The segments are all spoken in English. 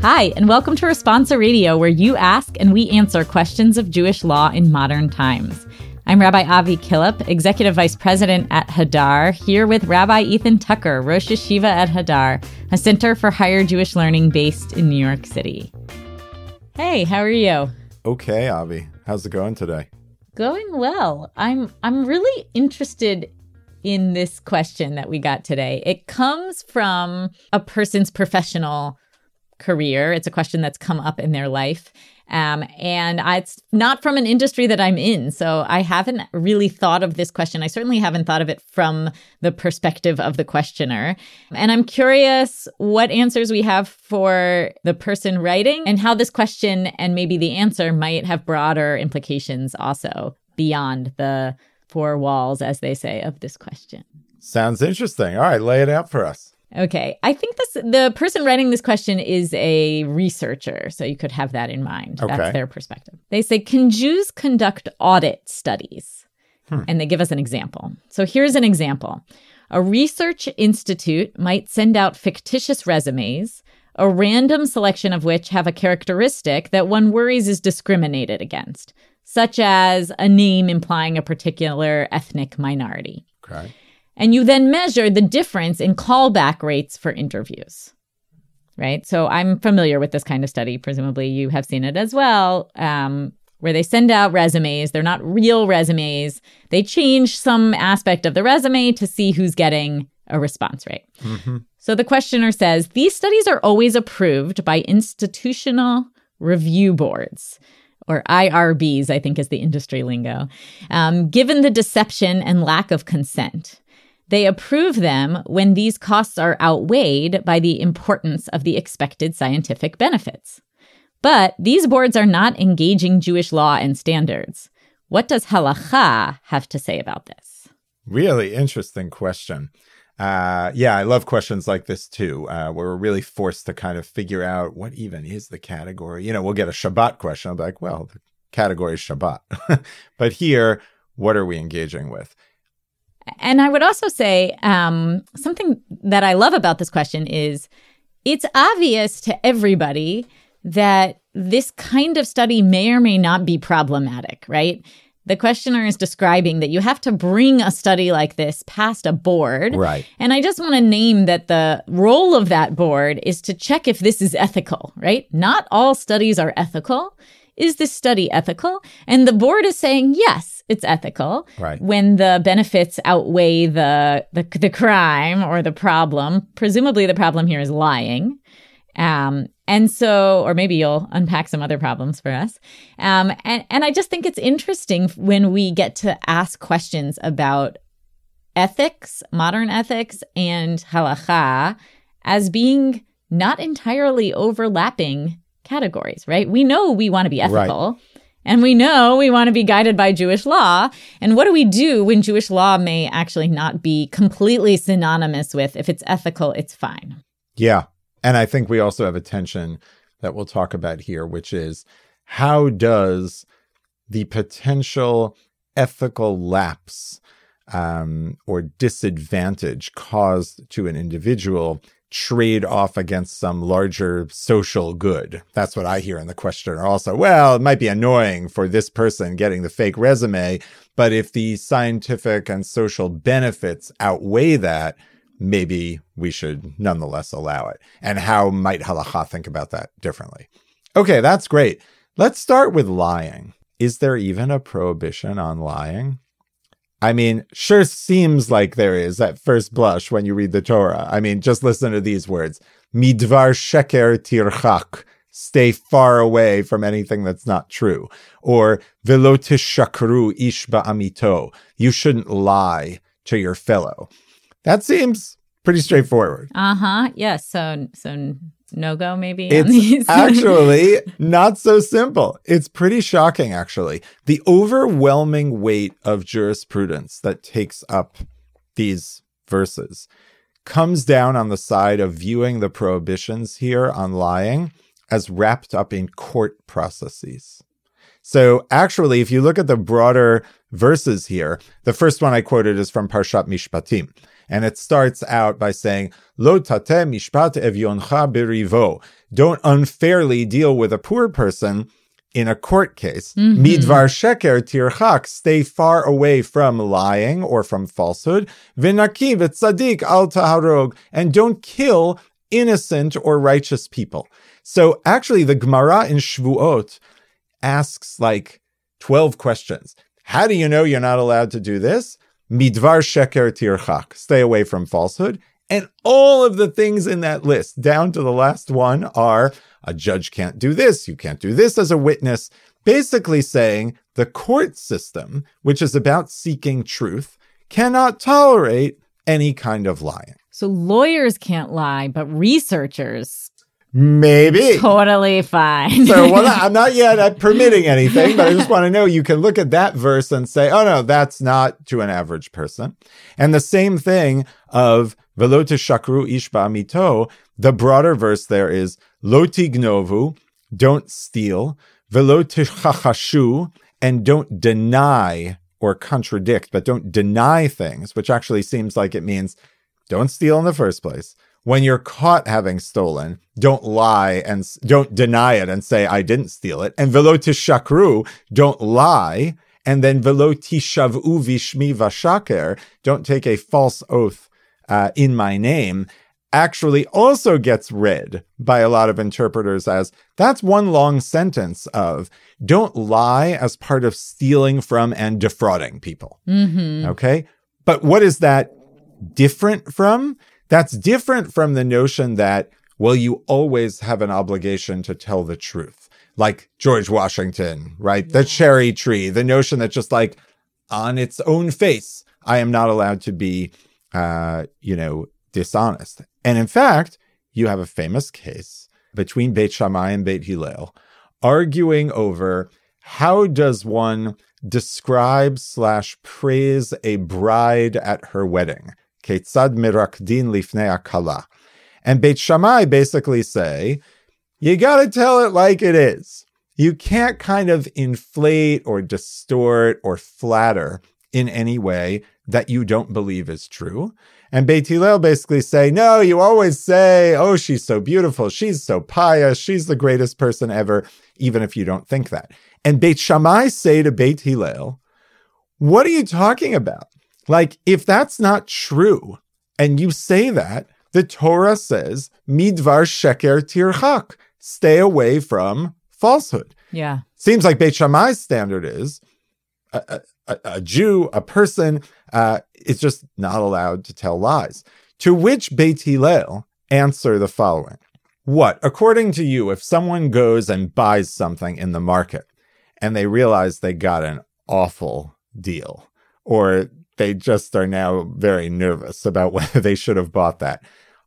Hi, and welcome to Responsa Radio, where you ask and we answer questions of Jewish law in modern times. I'm Rabbi Avi Killip, Executive Vice President at Hadar, here with Rabbi Ethan Tucker, Rosh Yeshiva at Hadar, a center for higher Jewish learning based in New York City. Hey, how are you? Okay, Avi. How's it going today? Going well. I'm I'm really interested in this question that we got today. It comes from a person's professional career. It's a question that's come up in their life. Um, and I, it's not from an industry that I'm in. So I haven't really thought of this question. I certainly haven't thought of it from the perspective of the questioner. And I'm curious what answers we have for the person writing and how this question and maybe the answer might have broader implications also beyond the four walls, as they say, of this question. Sounds interesting. All right, lay it out for us. Okay. I think this the person writing this question is a researcher, so you could have that in mind. Okay. That's their perspective. They say, Can Jews conduct audit studies? Hmm. And they give us an example. So here's an example. A research institute might send out fictitious resumes, a random selection of which have a characteristic that one worries is discriminated against, such as a name implying a particular ethnic minority. Okay and you then measure the difference in callback rates for interviews. Right. So I'm familiar with this kind of study. Presumably you have seen it as well, um, where they send out resumes. They're not real resumes. They change some aspect of the resume to see who's getting a response rate. Mm-hmm. So the questioner says these studies are always approved by institutional review boards or IRBs, I think is the industry lingo, um, given the deception and lack of consent. They approve them when these costs are outweighed by the importance of the expected scientific benefits. But these boards are not engaging Jewish law and standards. What does halacha have to say about this? Really interesting question. Uh, yeah, I love questions like this too, uh, where we're really forced to kind of figure out what even is the category. You know, we'll get a Shabbat question. I'll be like, well, the category is Shabbat. but here, what are we engaging with? And I would also say um, something that I love about this question is it's obvious to everybody that this kind of study may or may not be problematic, right? The questioner is describing that you have to bring a study like this past a board. Right. And I just want to name that the role of that board is to check if this is ethical, right? Not all studies are ethical. Is this study ethical? And the board is saying, yes, it's ethical right. when the benefits outweigh the, the the crime or the problem. Presumably, the problem here is lying. Um, and so, or maybe you'll unpack some other problems for us. Um, and, and I just think it's interesting when we get to ask questions about ethics, modern ethics, and halacha as being not entirely overlapping categories, right? We know we want to be ethical. Right. And we know we want to be guided by Jewish law. And what do we do when Jewish law may actually not be completely synonymous with if it's ethical, it's fine? Yeah. And I think we also have a tension that we'll talk about here, which is how does the potential ethical lapse um, or disadvantage caused to an individual trade off against some larger social good. That's what I hear in the questioner also. Well, it might be annoying for this person getting the fake resume, but if the scientific and social benefits outweigh that, maybe we should nonetheless allow it. And how might halacha think about that differently? Okay, that's great. Let's start with lying. Is there even a prohibition on lying? I mean, sure seems like there is at first blush when you read the Torah. I mean, just listen to these words. Midvar sheker tirchak. Stay far away from anything that's not true. Or velotishakru ish ba'amito. You shouldn't lie to your fellow. That seems pretty straightforward. Uh huh. Yes. So, so no go maybe it's actually not so simple. It's pretty shocking actually. The overwhelming weight of jurisprudence that takes up these verses comes down on the side of viewing the prohibitions here on lying as wrapped up in court processes. So actually if you look at the broader verses here the first one i quoted is from parshat mishpatim And it starts out by saying, Lo tate mishpat evyoncha birivo. Don't unfairly deal with a poor person in a court case. Mhm. Midvar sheker tirchak. Stay far away from lying or from falsehood. Vinaki v'tzadik al taharog. And don't kill innocent or righteous people. So actually, the Gemara in Shvuot asks like 12 questions. How do you know you're not allowed to do this? Midvar sheker tirchak. Stay away from falsehood. And all of the things in that list, down to the last one, are a judge can't do this, you can't do this as a witness. Basically saying the court system, which is about seeking truth, cannot tolerate any kind of lying. So lawyers can't lie, but researchers Maybe. totally fine. So, well, I'm not yet uh, permitting anything, but I just want to know you can look at that verse and say, oh, no, that's not to an average person. And the same thing of velo shakru ishba mito, the broader verse there is lo tignovu, don't steal, velo chachashu, and don't deny or contradict, but don't deny things, which actually seems like it means don't steal in the first place. When you're caught having stolen, don't lie and don't deny it and say I didn't steal it. And velo shakru, don't lie. And then velo tishavu vishmi vashaker, don't take a false oath uh, in my name. Actually, also gets read by a lot of interpreters as that's one long sentence of don't lie as part of stealing from and defrauding people. hmm Okay. But what is that different from? That's different from the notion that, well, you always have an obligation to tell the truth. Like George Washington, right? The cherry tree, the notion that just like on its own face, I am not allowed to be, uh, you know, dishonest. And in fact, you have a famous case between Beit Shammai and Beit Hillel arguing over how does one describe slash praise a bride at her wedding? Ketzad mirakdin lifnei kala. And Beit Shammai basically say, you got to tell it like it is. You can't kind of inflate or distort or flatter in any way that you don't believe is true. And Beit Hillel basically say, no, you always say, oh, she's so beautiful. She's so pious. She's the greatest person ever, even if you don't think that. And Beit Shammai say to Beit Hillel, what are you talking about? Like, if that's not true, and you say that, the Torah says, midvar sheker tirchak, stay away from falsehood. Yeah. Seems like Beit Shammai's standard is a, a, a Jew, a person, uh, is just not allowed to tell lies. To which Beit Hillel answer the following. What, according to you, if someone goes and buys something in the market and they realize they got an awful deal, or they just are now very nervous about whether they should have bought that,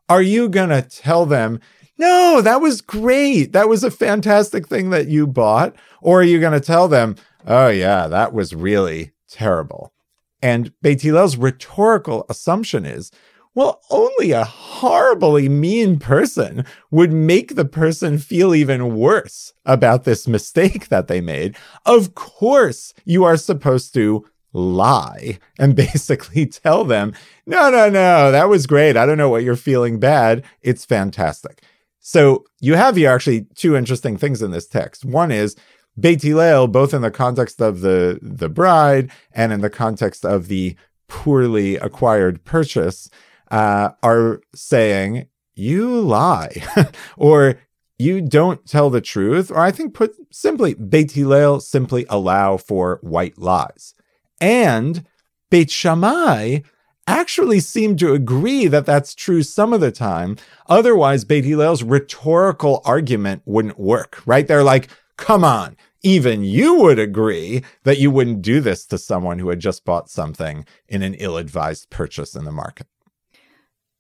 are you going to tell them, no, that was great. That was a fantastic thing that you bought. Or are you going to tell them, oh, yeah, that was really terrible? And Beit Hillel's rhetorical assumption is, well, only a horribly mean person would make the person feel even worse about this mistake that they made. Of course, you are supposed to lie and basically tell them, no, no, no, that was great. I don't know what you're feeling bad. It's fantastic. So you have here actually two interesting things in this text. One is Beit Hillel, both in the context of the, the bride and in the context of the poorly acquired purchase, uh, are saying, you lie, or you don't tell the truth, or I think put simply, Beit Hillel simply allow for white lies. And Beit Shammai actually seem to agree that that's true some of the time. Otherwise, Beit Hillel's rhetorical argument wouldn't work, right? They're like, come on, even you would agree that you wouldn't do this to someone who had just bought something in an ill advised purchase in the market.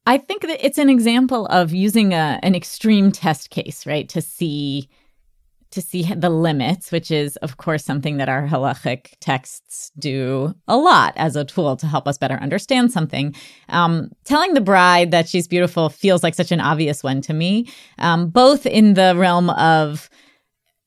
I think that it's an example of using a, an extreme test case, right, to see to see the limits, which is, of course, something that our halachic texts do a lot as a tool to help us better understand something. Um, telling the bride that she's beautiful feels like such an obvious one to me, um, both in the realm of,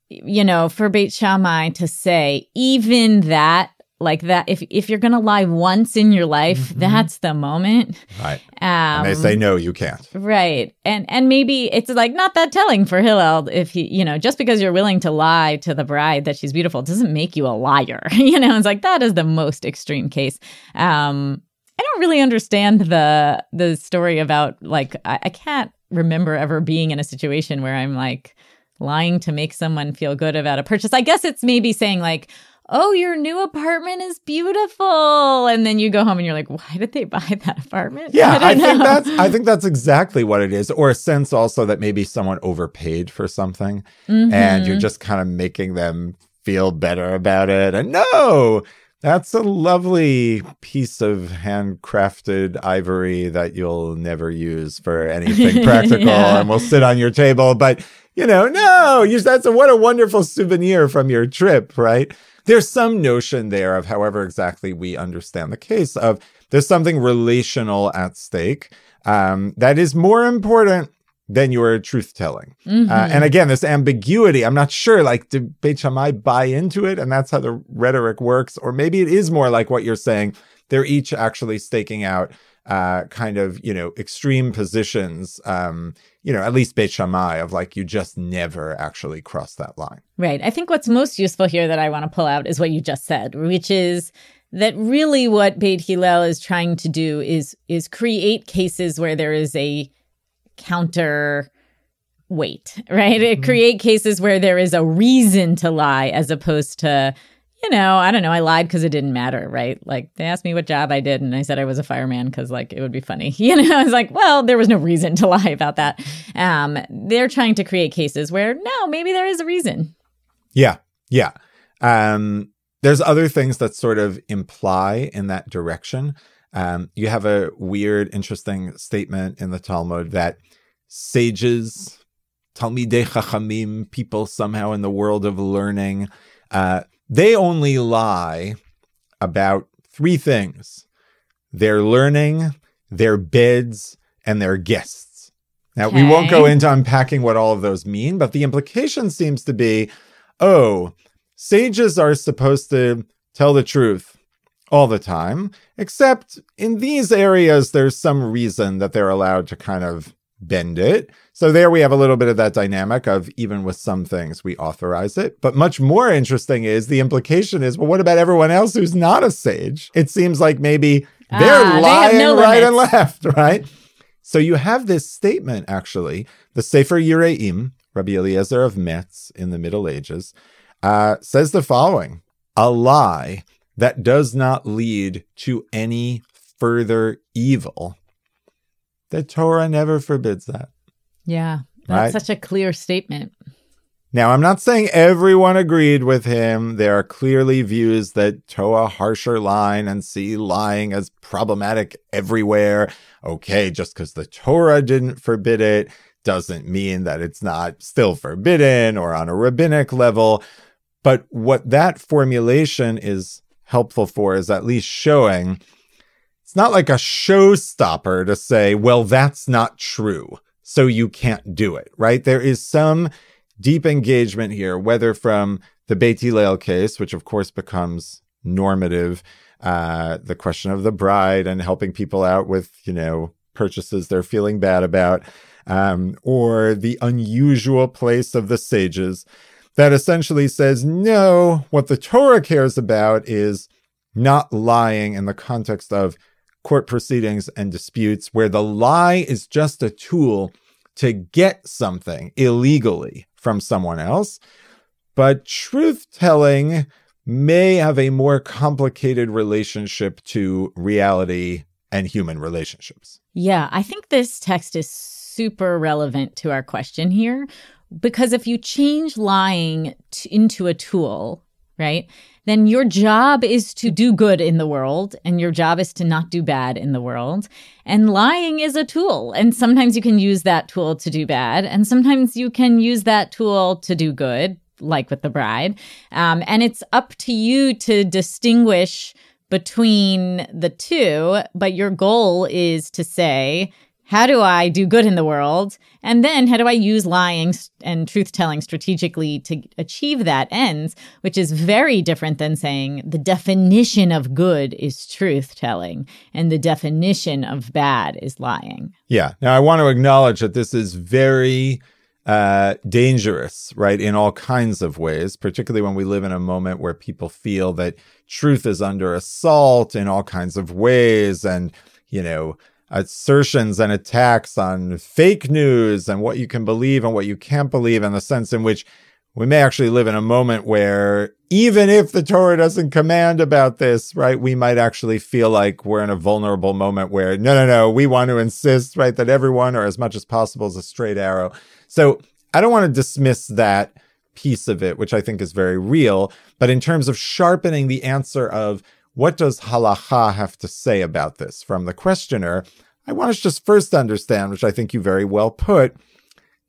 you know, for Beit Shammai to say, even that like that if if you're gonna lie once in your life Mhm. that's the moment Right. um And they say, no, you can't. right and and maybe it's like not that telling for hillel if he you know just because you're willing to lie to the bride that she's beautiful doesn't make you a liar you know it's like that is the most extreme case um i don't really understand the the story about like i, I can't remember ever being in a situation where i'm like lying to make someone feel good about a purchase i guess it's maybe saying like oh, your new apartment is beautiful. And then you go home and you're like, why did they buy that apartment? Yeah, I, don't think that's I think that's exactly what it is, or a sense also that maybe someone overpaid for something, and you're Mhm. just kind of making them feel better about it. And no, that's a lovely piece of handcrafted ivory that you'll never use for anything practical, Yeah. and will sit on your table. But you know, no, you, that's a, what a wonderful souvenir from your trip, right? There's some notion there of, however exactly we understand the case, of there's something relational at stake um, that is more important than your truth telling. Mhm. Uh, and again, this ambiguity, I'm not sure, like, did Beit Shammai buy into it? And that's how the rhetoric works. Or maybe it is more like what you're saying. They're each actually staking out uh, kind of, you know, extreme positions, um, you know, at least Beit Shammai of like, you just never actually cross that line. Right. I think what's most useful here that I want to pull out is what you just said, which is that really what Beit Hillel is trying to do is is create cases where there is a counter weight, right? It create cases where there is a reason to lie as opposed to you know, I don't know. I lied because it didn't matter, right? Like they asked me what job I did, and I said I was a fireman because like it would be funny. You know, I was like, well, there was no reason to lie about that. Um, they're trying to create cases where no, maybe there is a reason. Yeah. Yeah. Um, there's other things that sort of imply in that direction. Um, you have a weird, interesting statement in the Talmud that sages, Talmidei Chachamim, people somehow in the world of learning, uh, they only lie about three things their learning, their beds, and their guests. Now, we won't go into unpacking what all of those mean, but the implication seems to be oh, sages are supposed to tell the truth all the time, except in these areas, there's some reason that they're allowed to kind of bend it. So there we have a little bit of that dynamic of even with some things we authorize it. But much more interesting is the implication is, well, what about everyone else who's not a sage? It seems like maybe they're Ah, they lying no right and left, right? So you have this statement actually, the Sefer Yereim, Rabbi Eliezer of Metz in the Middle Ages, uh, says the following: a lie that does not lead to any further evil. The Torah never forbids that. Yeah, that's Right. such a clear statement. Now, I'm not saying everyone agreed with him. There are clearly views that toe a harsher line and see lying as problematic everywhere. Okay, just because the Torah didn't forbid it doesn't mean that it's not still forbidden or on a rabbinic level. But what that formulation is helpful for is at least showing it's not like a showstopper to say, well, that's not true. So you can't do it, right? There is some deep engagement here, whether from the Beit Hillel case, which of course becomes normative, uh, the question of the bride and helping people out with, you know, purchases they're feeling bad about, um, or the unusual place of the sages that essentially says, no, what the Torah cares about is not lying in the context of court proceedings and disputes where the lie is just a tool to get something illegally from someone else. But truth telling may have a more complicated relationship to reality and human relationships. Yeah, I think this text is super relevant to our question here because if you change lying t- into a tool, right, then your job is to do good in the world and your job is to not do bad in the world. And lying is a tool. And sometimes you can use that tool to do bad, and sometimes you can use that tool to do good, like with the bride. Um, and it's up to you to distinguish between the two, but your goal is to say, how do I do good in the world? And then how do I use lying and truth telling strategically to achieve that ends, which is very different than saying the definition of good is truth telling and the definition of bad is lying. Yeah. Now, I want to acknowledge that this is very uh, dangerous, right, in all kinds of ways, particularly when we live in a moment where people feel that truth is under assault in all kinds of ways and, you know, assertions and attacks on fake news and what you can believe and what you can't believe, and the sense in which we may actually live in a moment where even if the Torah doesn't command about this, right, we might actually feel like we're in a vulnerable moment where, no, no, no, we want to insist, right, that everyone or as much as possible is a straight arrow. So I don't want to dismiss that piece of it, which I think is very real. But in terms of sharpening the answer of what does halacha have to say about this from the questioner, I want us just first understand, which I think you very well put.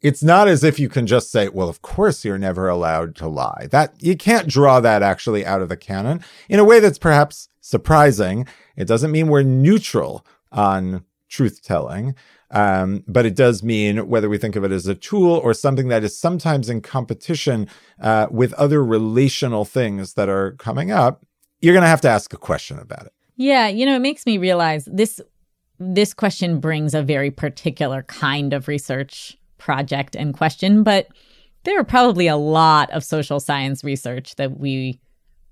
It's not as if you can just say, well, of course you're never allowed to lie. That you can't draw that actually out of the canon in a way that's perhaps surprising. It doesn't mean we're neutral on truth telling. Um, but it does mean whether we think of it as a tool or something that is sometimes in competition uh, with other relational things that are coming up, you're going to have to ask a question about it. Yeah, you know, it makes me realize this this question brings a very particular kind of research project and question, but there are probably a lot of social science research that we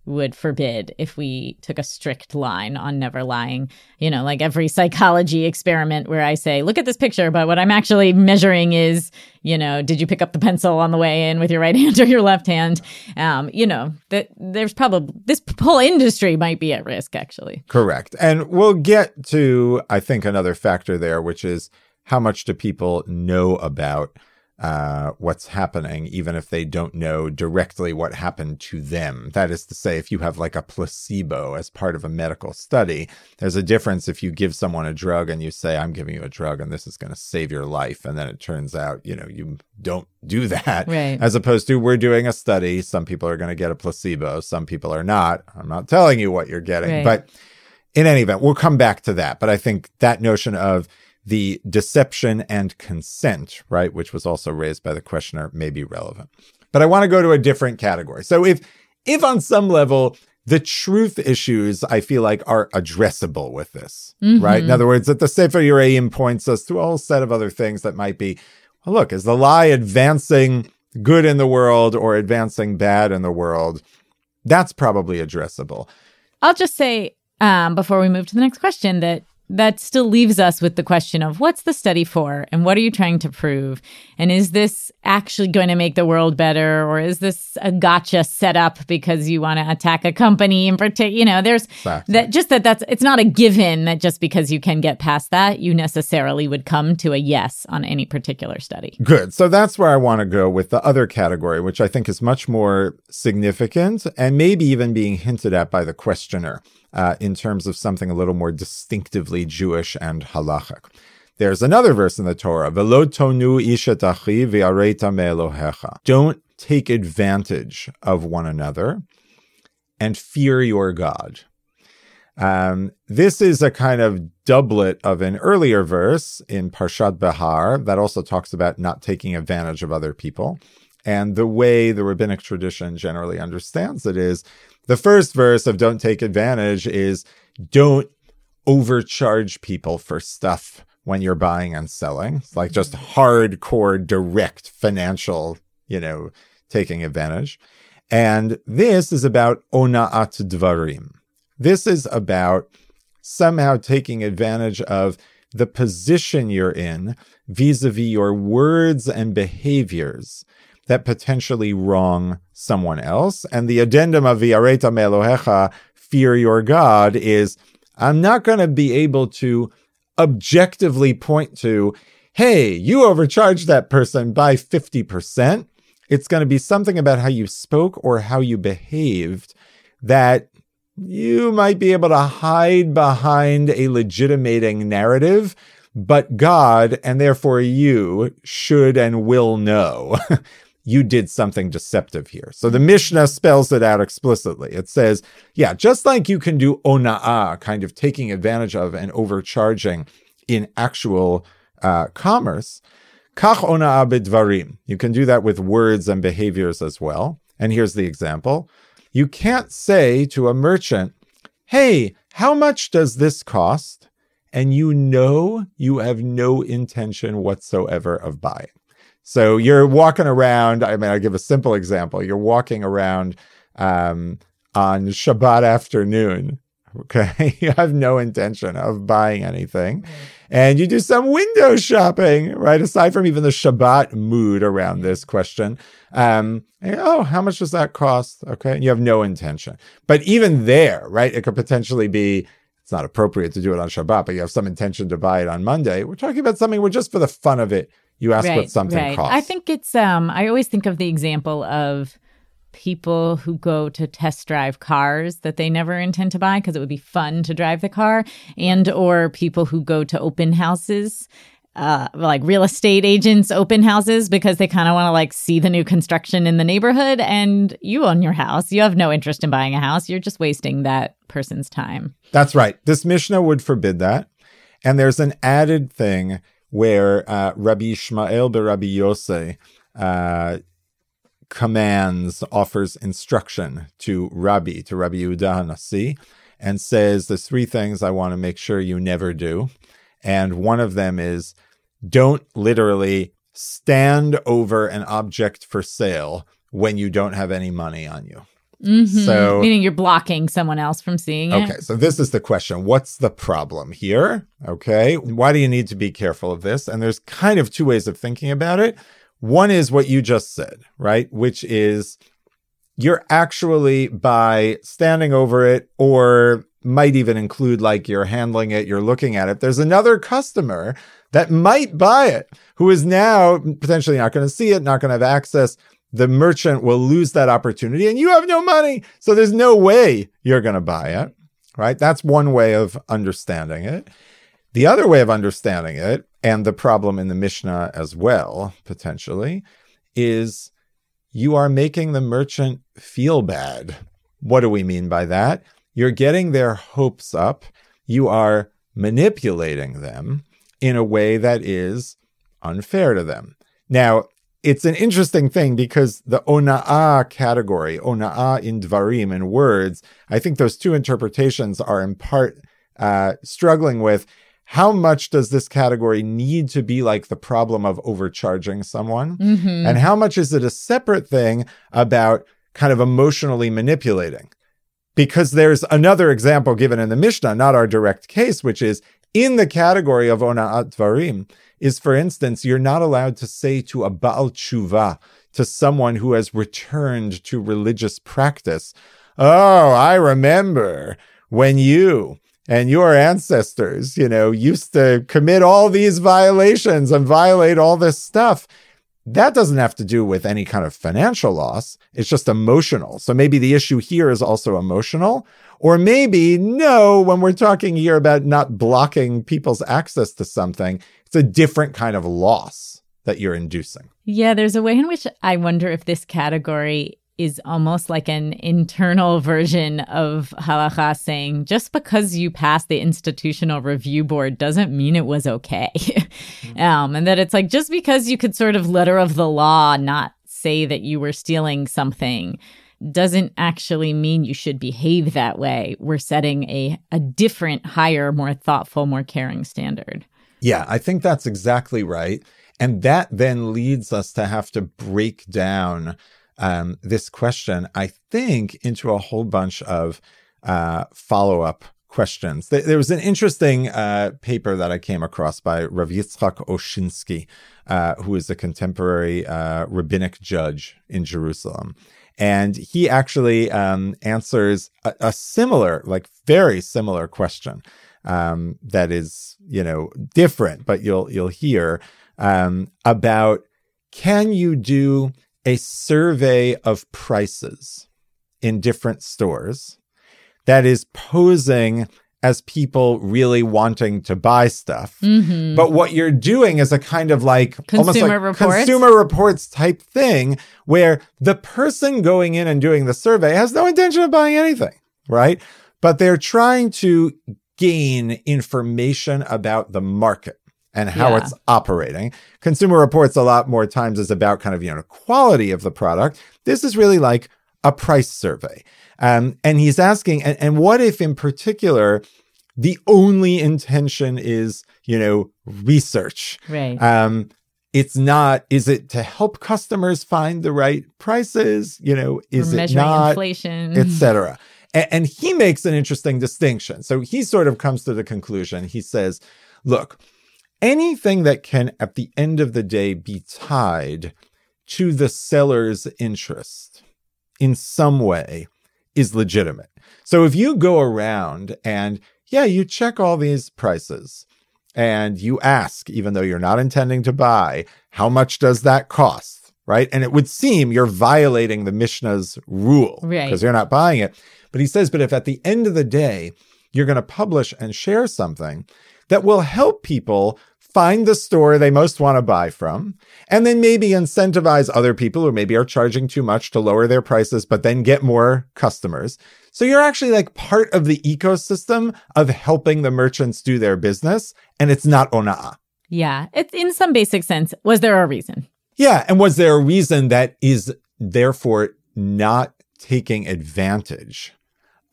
would forbid if we took a strict line on never lying. You know, like every psychology experiment where I say, look at this picture, but what I'm actually measuring is, you know, did you pick up the pencil on the way in with your right hand or your left hand? Um, you know, that there's probably this whole industry might be at risk actually. Correct. And we'll get to, I think, another factor there, which is how much do people know about uh, what's happening, even if they don't know directly what happened to them. That is to say, if you have like a placebo as part of a medical study, there's a difference if you give someone a drug and you say, I'm giving you a drug and this is going to save your life. And then it turns out, you know, you don't do that. Right. As opposed to we're doing a study. Some people are going to get a placebo, some people are not. I'm not telling you what you're getting. Right. But in any event, we'll come back to that. But I think that notion of the deception and consent, right, which was also raised by the questioner, may be relevant. But I want to go to a different category. So if if on some level the truth issues I feel like are addressable with this, mm-hmm. right? In other words, that the Sefer Yereim points us to a whole set of other things that might be, well, look, is the lie advancing good in the world or advancing bad in the world? That's probably addressable. I'll just say um, before we move to the next question that that still leaves us with the question of what's the study for and what are you trying to prove? And is this actually going to make the world better or is this a gotcha setup because you want to attack a company in particular? You know, there's exactly. that just that that's it's not a given that just because you can get past that, you necessarily would come to a yes on any particular study. Good. So that's where I want to go with the other category, which I think is much more significant and maybe even being hinted at by the questioner uh, in terms of something a little more distinctively Jewish and halachic. There's another verse in the Torah, Don't take advantage of one another and fear your God. Um, this is a kind of doublet of an earlier verse in Parshat Behar that also talks about not taking advantage of other people. And the way the rabbinic tradition generally understands it is the first verse of Don't Take Advantage is don't overcharge people for stuff when you're buying and selling. It's like just mm-hmm. hardcore direct financial, you know, taking advantage. And this is about ona'at dvarim. This is about somehow taking advantage of the position you're in vis-a-vis your words and behaviors that potentially wrong someone else. And the addendum of Viareta Melohecha, fear your God, is I'm not going to be able to objectively point to, hey, you overcharged that person by 50%. It's going to be something about how you spoke or how you behaved that you might be able to hide behind a legitimating narrative, but God and therefore you should and will know you did something deceptive here. So the Mishnah spells it out explicitly. It says, yeah, just like you can do ona'ah, kind of taking advantage of and overcharging in actual uh, commerce. Kach ona'a bidvarim. You can do that with words and behaviors as well. And here's the example. You can't say to a merchant, Hey, how much does this cost? And you know you have no intention whatsoever of buying. So you're walking around. I mean, I'll give a simple example. You're walking around um, on Shabbat afternoon. Okay. you have no intention of buying anything. And you do some window shopping, right? Aside from even the Shabbat mood around this question. Um, oh, how much does that cost? Okay. And you have no intention. But even there, right? It could potentially be it's not appropriate to do it on Shabbat, but you have some intention to buy it on Monday. We're talking about something where just for the fun of it, you ask right, what something right. costs. I think it's um I always think of the example of people who go to test drive cars that they never intend to buy because it would be fun to drive the car and or people who go to open houses uh, like real estate agents open houses because they kind of want to like see the new construction in the neighborhood and you own your house. You have no interest in buying a house. You're just wasting that person's time. That's right. This mishnah would forbid that. And there's an added thing where uh, rabbi ishmael Rabbi yosei uh, commands, offers instruction to Rabbi, to Rabbi Yehuda Nasi, and says, There's three things I want to make sure you never do. And one of them is don't literally stand over an object for sale when you don't have any money on you. Mm-hmm. So, meaning you're blocking someone else from seeing it. Okay, so this is the question: What's the problem here? Okay, why do you need to be careful of this? And there's kind of two ways of thinking about it. One is what you just said, right? Which is you're actually by standing over it or might even include like you're handling it, you're looking at it. There's another customer that might buy it who is now potentially not going to see it, not going to have access. The merchant will lose that opportunity and you have no money. So there's no way you're going to buy it, right? That's one way of understanding it. The other way of understanding it, and the problem in the Mishnah as well, potentially, is you are making the merchant feel bad. What do we mean by that? You're getting their hopes up. You are manipulating them in a way that is unfair to them. Now, it's an interesting thing because the ona'ah category, ona'ah in dvarim, in words, I think those two interpretations are in part uh, struggling with how much does this category need to be like the problem of overcharging someone? Mm-hmm. And how much is it a separate thing about kind of emotionally manipulating? Because there's another example given in the Mishnah, not our direct case, which is in the category of ona'at dvarim, is for instance, you're not allowed to say to a Baal tshuva, to someone who has returned to religious practice, Oh, I remember when you and your ancestors, you know, used to commit all these violations and violate all this stuff. That doesn't have to do with any kind of financial loss. It's just emotional. So maybe the issue here is also emotional. Or maybe, no, when we're talking here about not blocking people's access to something, it's a different kind of loss that you're inducing. Yeah, there's a way in which I wonder if this category is almost like an internal version of halacha saying just because you passed the institutional review board doesn't mean it was okay. mm-hmm. um, and that it's like just because you could sort of letter of the law not say that you were stealing something doesn't actually mean you should behave that way. We're setting a, a different, higher, more thoughtful, more caring standard. Yeah, I think that's exactly right. And that then leads us to have to break down um, this question, I think, into a whole bunch of uh, follow up questions. There was an interesting uh, paper that I came across by Rav Yitzchak Oshinsky, uh, who is a contemporary uh, rabbinic judge in Jerusalem. And he actually um, answers a, a, similar, like very similar question um, that is, you know, different, but you'll you'll hear um, about can you do a survey of prices in different stores that is posing as people really wanting to buy stuff. Mm-hmm. But what you're doing is a kind of like consumer almost like reports. consumer reports type thing where the person going in and doing the survey has no intention of buying anything, right? But they're trying to gain information about the market and how Yeah. it's operating. Consumer Reports a lot more times is about kind of, you know, quality of the product. This is really like a price survey. Um, and he's asking, and, and what if in particular, the only intention is, you know, research? Right. Um, it's not, is it to help customers find the right prices? You know, is it measuring not? inflation. etc. And, and he makes an interesting distinction. So he sort of comes to the conclusion. He says, look, anything that can, at the end of the day, be tied to the seller's interest in some way is legitimate. So if you go around and, yeah, you check all these prices and you ask, even though you're not intending to buy, how much does that cost? Right. And it would seem you're violating the Mishnah's rule Right. because you're not buying it. But he says, but if at the end of the day, you're going to publish and share something that will help people find the store they most want to buy from, and then maybe incentivize other people who maybe are charging too much to lower their prices, but then get more customers. So you're actually like part of the ecosystem of helping the merchants do their business, and it's not ona'ah. yeah. It's in some basic sense. Was there a reason? Yeah. And was there a reason that is therefore not taking advantage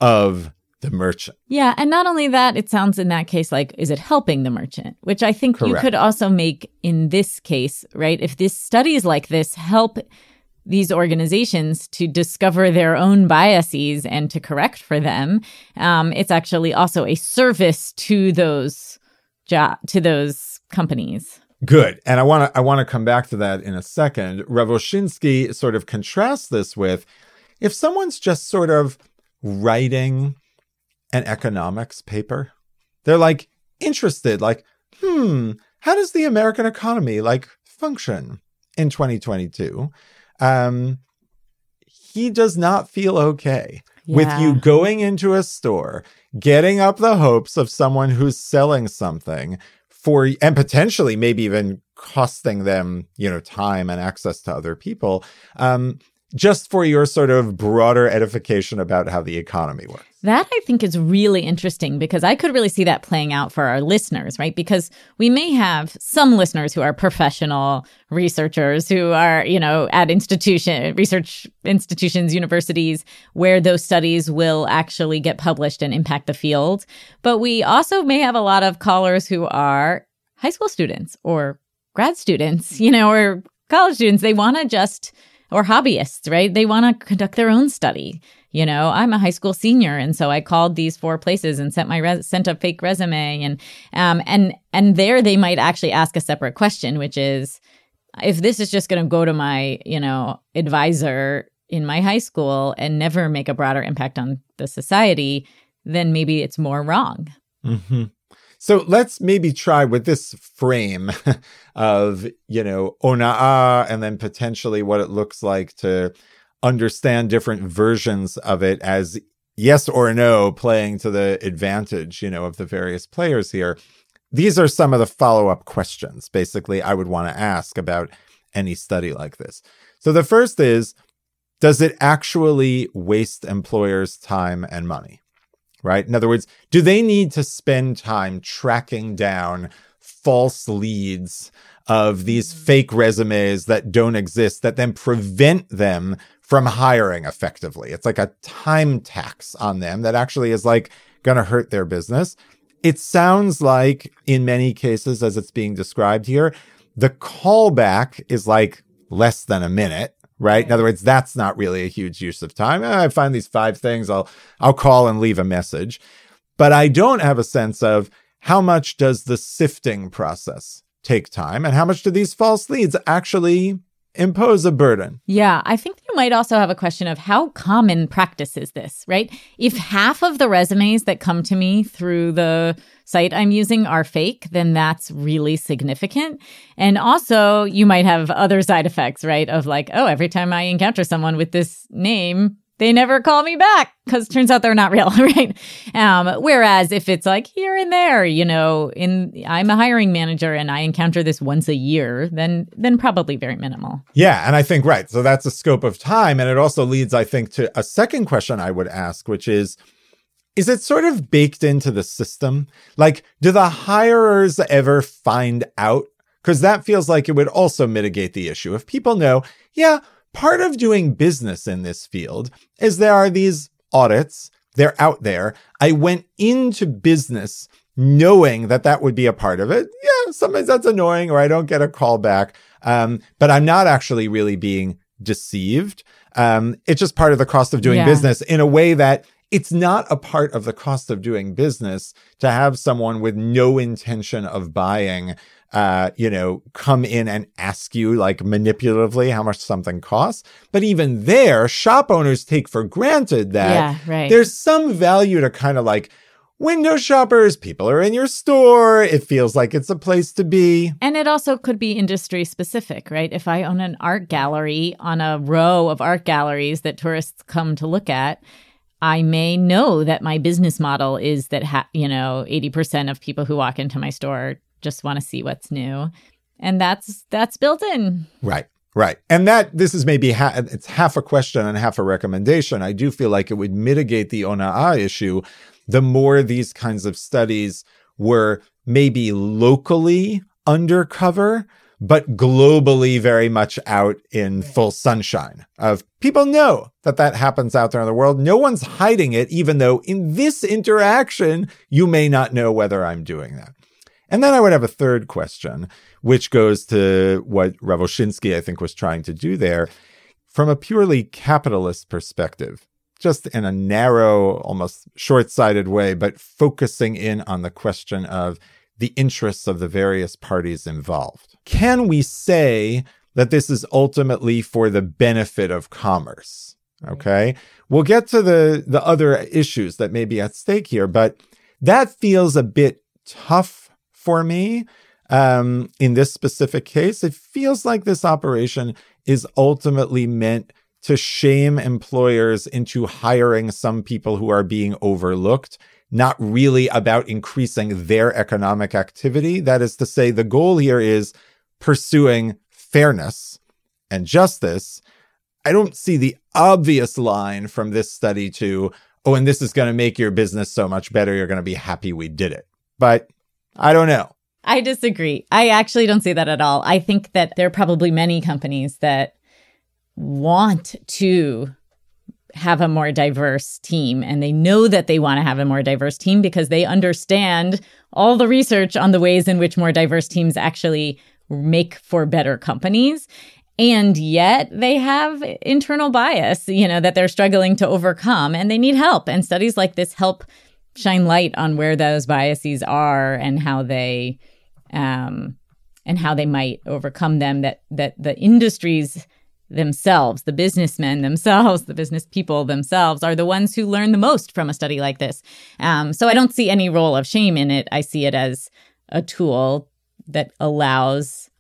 of the merchant? Yeah, and not only that, it sounds in that case like is it helping the merchant, which I think you could also make in this case, right? If this studies like this help these organizations to discover their own biases and to correct for them, um, it's actually also a service to those job to those companies. Good. And I want to I want to come back to that in a second. Rav Oshinsky sort of contrasts this with if someone's just sort of writing an economics paper, they're like interested like, "Hmm, how does the American economy like function in 2022?" Um he does not feel okay with you going into a store, getting up the hopes of someone who's selling something for and potentially maybe even costing them, you know, time and access to other people, um, just for your sort of broader edification about how the economy works. That I think is really interesting because I could really see that playing out for our listeners, right? Because we may have some listeners who are professional researchers who are, you know, at institution research institutions, universities where those studies will actually get published and impact the field. But we also may have a lot of callers who are high school students or grad students, you know, or college students. They want to just or hobbyists, right? They want to conduct their own study. You know, I'm a high school senior, and so I called these four places and sent my res- sent a fake resume, and um and and there they might actually ask a separate question, which is, if this is just going to go to my you know advisor in my high school and never make a broader impact on the society, then maybe it's more wrong. hmm So let's maybe try with this frame of, you know, ona'a and then potentially what it looks like to understand different versions of it as yes or no playing to the advantage, you know, of the various players here. These are some of the follow up questions basically I would want to ask about any study like this. So the first is, does it actually waste employers' time and money? Right? In other words, do they need to spend time tracking down false leads of these mm-hmm. fake resumes that don't exist that then prevent them from hiring effectively? It's like a time tax on them that actually is like going to hurt their business. It sounds like in many cases, as it's being described here, the callback is like less than a minute right? In other words, that's not really a huge use of time. Ah, I find these five things, I'll I'll call and leave a message. But I don't have a sense of how much does the sifting process take time and how much do these false leads actually impose a burden? Yeah, I think you might also have a question of how common practice is this, right? If half of the resumes that come to me through the site I'm using are fake, then that's really significant. And also, you might have other side effects, right? Of like, oh, every time I encounter someone with this name, they never call me back because turns out they're not real, right? Um, whereas if it's like here and there, you know, in I'm a hiring manager and I encounter this once a year, then then probably very minimal. Yeah, and I think right. So that's a scope of time and it also leads I think to a second question I would ask which is is it sort of baked into the system? Like, do the hirers ever find out? Because that feels like it would also mitigate the issue. If people know, yeah, part of doing business in this field is there are these audits, they're out there. I went into business knowing that that would be a part of it. Yeah, sometimes that's annoying or I don't get a call back. Um, but I'm not actually really being deceived. Um, it's just part of the cost of doing yeah. business in a way that it's not a part of the cost of doing business to have someone with no intention of buying uh, you know, come in and ask you like manipulatively how much something costs. But even there, shop owners take for granted that yeah, right. there's some value to kind of like window shoppers, people are in your store. It feels like it's a place to be. And it also could be industry specific, right? If I own an art gallery on a row of art galleries that tourists come to look at, I may know that my business model is that, ha- you know, 80% of people who walk into my store just want to see what's new. And that's that's built in. Right. Right. And that this is maybe ha- it's half a question and half a recommendation. I do feel like it would mitigate the Ona'a issue the more these kinds of studies were maybe locally undercover but globally very much out in full sunshine of people know that that happens out there in the world. No one's hiding it, even though in this interaction, you may not know whether I'm doing that. And then I would have a third question, which goes to what Rav Oshinsky, I think, was trying to do there from a purely capitalist perspective, just in a narrow, almost short sighted way, but focusing in on the question of the interests of the various parties involved. Can we say that this is ultimately for the benefit of commerce? Okay. We'll get to the, the other issues that may be at stake here, but that feels a bit tough for me. Um, in this specific case, it feels like this operation is ultimately meant to shame employers into hiring some people who are being overlooked, not really about increasing their economic activity. That is to say, the goal here is pursuing fairness and justice. I don't see the obvious line from this study to, oh, and this is going to make your business so much better. You're going to be happy we did it. But I don't know. I disagree. I actually don't see that at all. I think that there are probably many companies that want to have a more diverse team and they know that they want to have a more diverse team because they understand all the research on the ways in which more diverse teams actually make for better companies. And yet they have internal bias you know that they're struggling to overcome and they need help. And studies like this help shine light on where those biases are and how they um, and how they might overcome them that that the industries themselves the businessmen themselves the business people themselves are the ones who learn the most from a study like this um, so i don't see any role of shame in it i see it as a tool that allows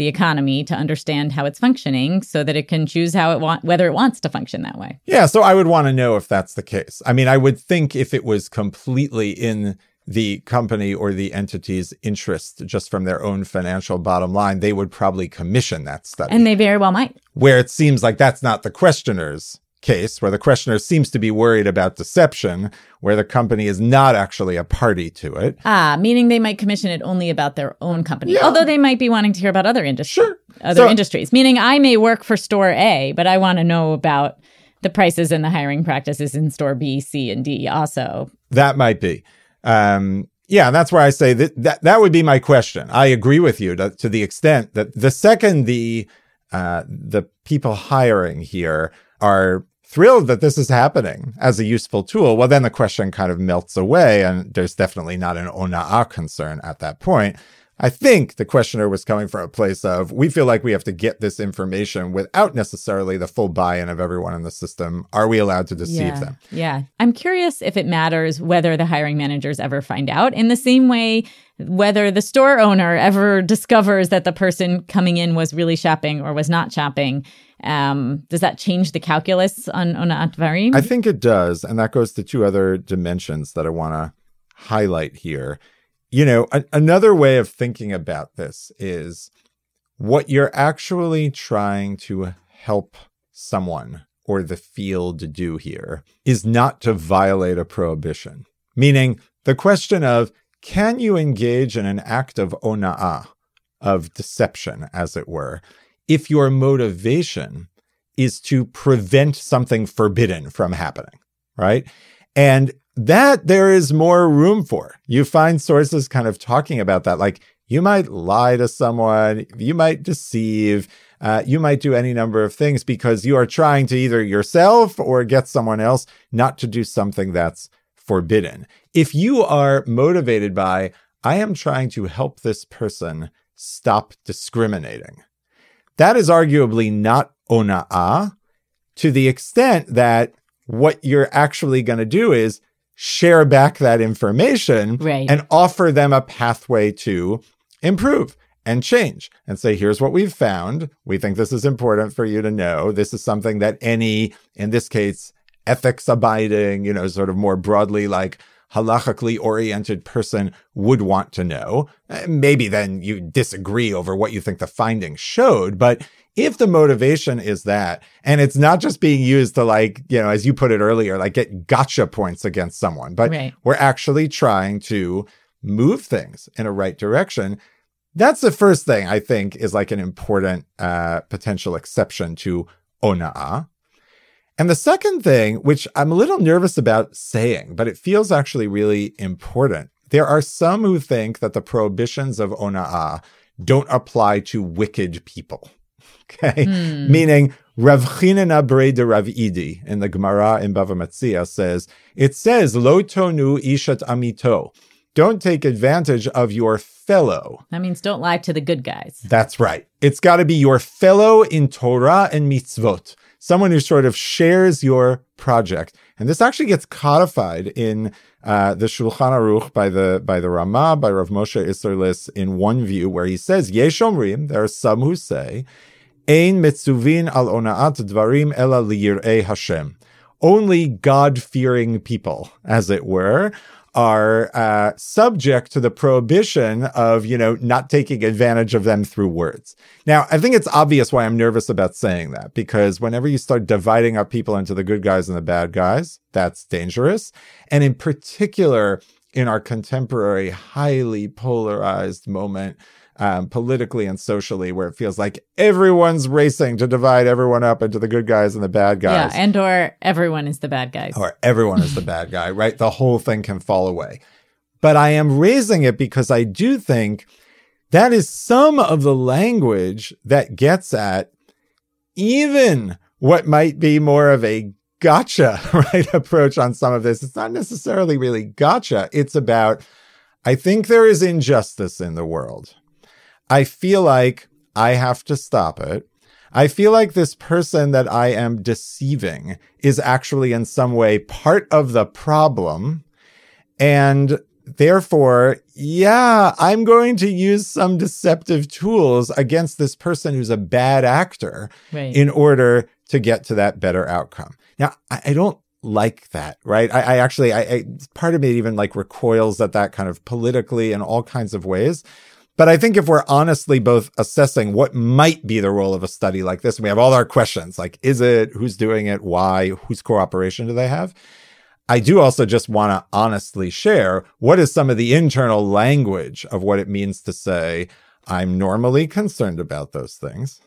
the economy to understand how it's functioning so that it can choose how it want whether it wants to function that way. Yeah, so I would want to know if that's the case. I mean, I would think if it was completely in the company or the entity's interest just from their own financial bottom line, they would probably commission that study. And they very well might. Where it seems like that's not the questioner's case where the questioner seems to be worried about deception, where the company is not actually a party to it. Ah, meaning they might commission it only about their own company, yeah. although they might be wanting to hear about other industries. Sure. Other so, industries. Meaning I may work for store A, but I want to know about the prices and the hiring practices in store B, C, and D also. That might be. Um, yeah, that's where I say that, that that would be my question. I agree with you to, to the extent that the second the uh, the people hiring here are thrilled that this is happening as a useful tool, well, then the question kind of melts away, and there's definitely not an ona'a concern at that point. I think the questioner was coming from a place of we feel like we have to get this information without necessarily the full buy in of everyone in the system. Are we allowed to deceive yeah, them? Yeah. I'm curious if it matters whether the hiring managers ever find out in the same way whether the store owner ever discovers that the person coming in was really shopping or was not shopping. Um, does that change the calculus on on Atvarim? I think it does, and that goes to two other dimensions that I want to highlight here you know, a- another way of thinking about this is what you're actually trying to help someone or the field do here is not to violate a prohibition. Meaning, the question of can you engage in an act of ona'ah, of deception, as it were, if your motivation is to prevent something forbidden from happening, right? And that there is more room for. You find sources kind of talking about that. Like you might lie to someone, you might deceive, uh, you might do any number of things because you are trying to either yourself or get someone else not to do something that's forbidden. If you are motivated by, I am trying to help this person stop discriminating, that is arguably not ona'ah to the extent that what you're actually going to do is share back that information right. and offer them a pathway to improve and change and say, here's what we've found. We think this is important for you to know. This is something that any, in this case, ethics abiding, you know, sort of more broadly like halachically oriented person would want to know. Eh, maybe then you disagree over what you think the findings showed, but if the motivation is that, and it's not just being used to like, you know, as you put it earlier, like get gotcha points against someone, but right. we're actually trying to move things in a right direction. That's the first thing I think is like an important uh, potential exception to ona'ah. And the second thing, which I'm a little nervous about saying, but it feels actually really important, there are some who think that the prohibitions of ona'ah don't apply to wicked people. Okay. Hmm. Meaning, Rav Chinena Bre de Rav Idi in the Gemara in Bava Metzia says, it says, Lo tonu ishat amito. Don't take advantage of your fellow. That means don't lie to the good guys. That's right. It's got to be your fellow in Torah and mitzvot, someone who sort of shares your project. And this actually gets codified in uh, the Shulchan Aruch by the by the Ramah by Rav Moshe Isserles in one view where he says Yesh omrim. There are some who say Ein mitzuvin al onaat dvarim ela liyirei Hashem. Only God-fearing people, as it were, are uh, subject to the prohibition of, you know, not taking advantage of them through words. Now, I think it's obvious why I'm nervous about saying that, because whenever you start dividing up people into the good guys and the bad guys, that's dangerous. And in particular, in our contemporary, highly polarized moment, um, politically and socially, where it feels like everyone's racing to divide everyone up into the good guys and the bad guys. Yeah, and or everyone is the bad guys. Or everyone is the bad guy, right? The whole thing can fall away. But I am raising it because I do think that is some of the language that gets at even what might be more of a gotcha, right? Approach on some of this. It's not necessarily really gotcha. It's about, I think there is injustice in the world. I feel like I have to stop it. I feel like this person that I am deceiving is actually in some way part of the problem. And therefore, yeah, I'm going to use some deceptive tools against this person who's a bad actor right. in order to get to that better outcome. Now, I, I don't like that, right? I, I actually, I, I, part of me even like recoils at that kind of politically in all kinds of ways. But I think if we're honestly both assessing what might be the role of a study like this, and we have all our questions like, is it, who's doing it, why, whose cooperation do they have? I do also just want to honestly share what is some of the internal language of what it means to say, I'm normally concerned about those things.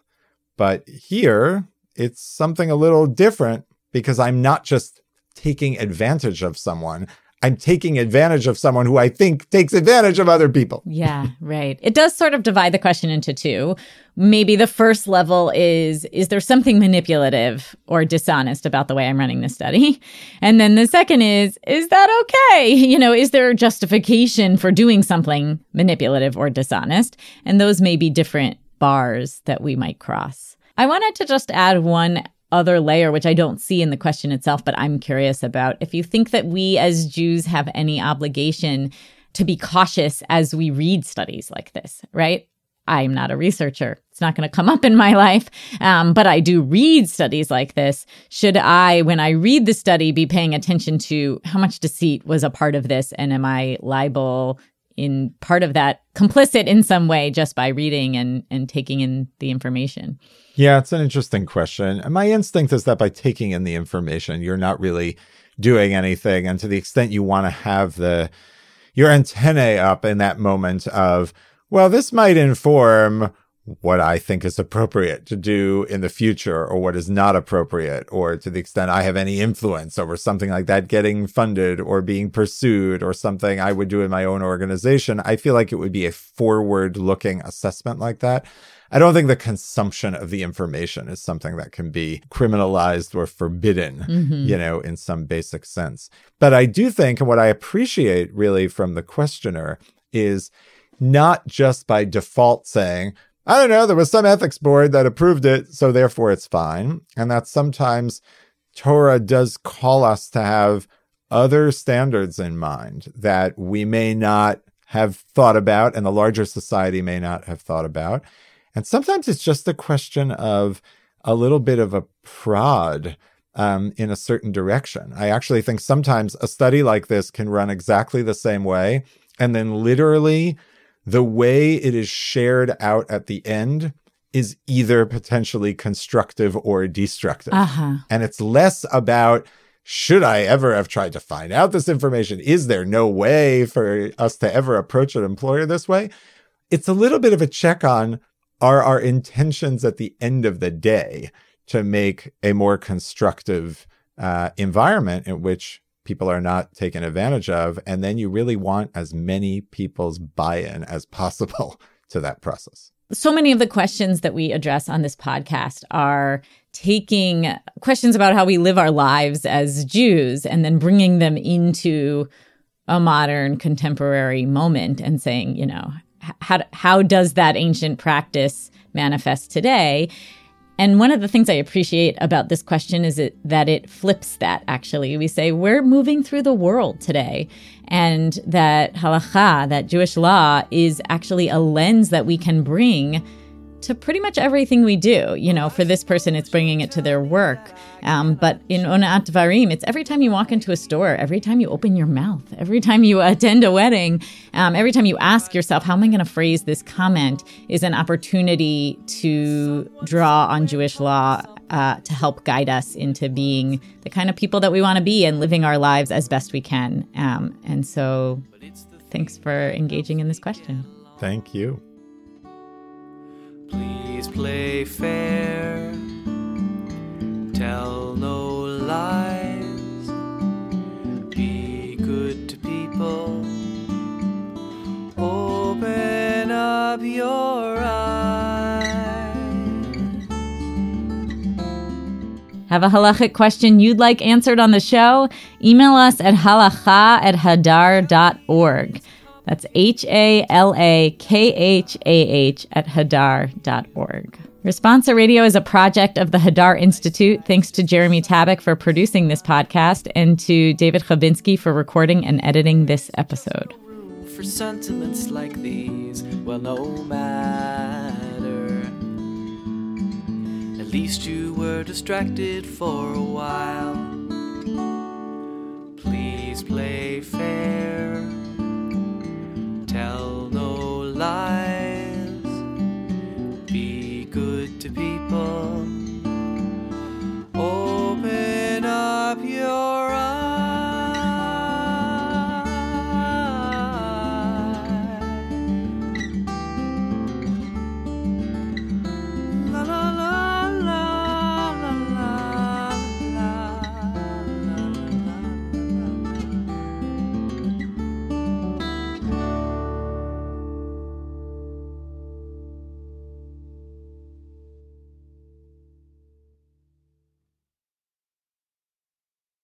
But here, it's something a little different because I'm not just taking advantage of someone. I'm taking advantage of someone who I think takes advantage of other people. Yeah, right. It does sort of divide the question into two. Maybe the first level is is there something manipulative or dishonest about the way I'm running the study? And then the second is is that okay? You know, is there justification for doing something manipulative or dishonest? And those may be different bars that we might cross. I wanted to just add one other layer, which I don't see in the question itself, but I'm curious about. If you think that we as Jews have any obligation to be cautious as we read studies like this, right? I'm not a researcher. It's not going to come up in my life. Um, but I do read studies like this. Should I, when I read the study, be paying attention to how much deceit was a part of this? And am I liable in part of that complicit in some way just by reading and and taking in the information. Yeah, it's an interesting question. And my instinct is that by taking in the information, you're not really doing anything. And to the extent you want to have the your antennae up in that moment of, well, this might inform what I think is appropriate to do in the future or what is not appropriate, or to the extent I have any influence over something like that getting funded or being pursued or something I would do in my own organization, I feel like it would be a forward looking assessment like that. I don't think the consumption of the information is something that can be criminalized or forbidden, mm-hmm. you know, in some basic sense. But I do think, and what I appreciate really from the questioner is not just by default saying, I don't know, there was some ethics board that approved it, so therefore it's fine. And that sometimes Torah does call us to have other standards in mind that we may not have thought about and the larger society may not have thought about. And sometimes it's just a question of a little bit of a prod um, in a certain direction. I actually think sometimes a study like this can run exactly the same way. And then literally the way it is shared out at the end is either potentially constructive or destructive. Uh-huh. And it's less about should I ever have tried to find out this information? Is there no way for us to ever approach an employer this way? It's a little bit of a check on are our intentions at the end of the day to make a more constructive uh, environment in which people are not taken advantage of. And then you really want as many people's buy in as possible to that process. So many of the questions that we address on this podcast are taking questions about how we live our lives as Jews and then bringing them into a modern contemporary moment and saying, you know, how, how does that ancient practice manifest today? And one of the things I appreciate about this question is it, that it flips that actually. We say we're moving through the world today, and that halacha, that Jewish law, is actually a lens that we can bring to pretty much everything we do. You know, for this person, it's bringing it to their work. Um, but in Onat Varim, it's every time you walk into a store, every time you open your mouth, every time you attend a wedding, um, every time you ask yourself, how am I going to phrase this comment, is an opportunity to draw on Jewish law uh, to help guide us into being the kind of people that we want to be and living our lives as best we can. Um, and so, thanks for engaging in this question. Thank you. Please play fair. Tell no lies. Be good to people. Open up your eyes. Have a halachic question you'd like answered on the show? Email us at halacha at hadar.org. That's H A L A K H A H at hadar.org. Responsa Radio is a project of the Hadar Institute. Thanks to Jeremy Tabak for producing this podcast and to David Chabinsky for recording and editing this episode. For sentiments like these, well, no matter. At least you were distracted for a while. Please play fair tell no lies, be good to people.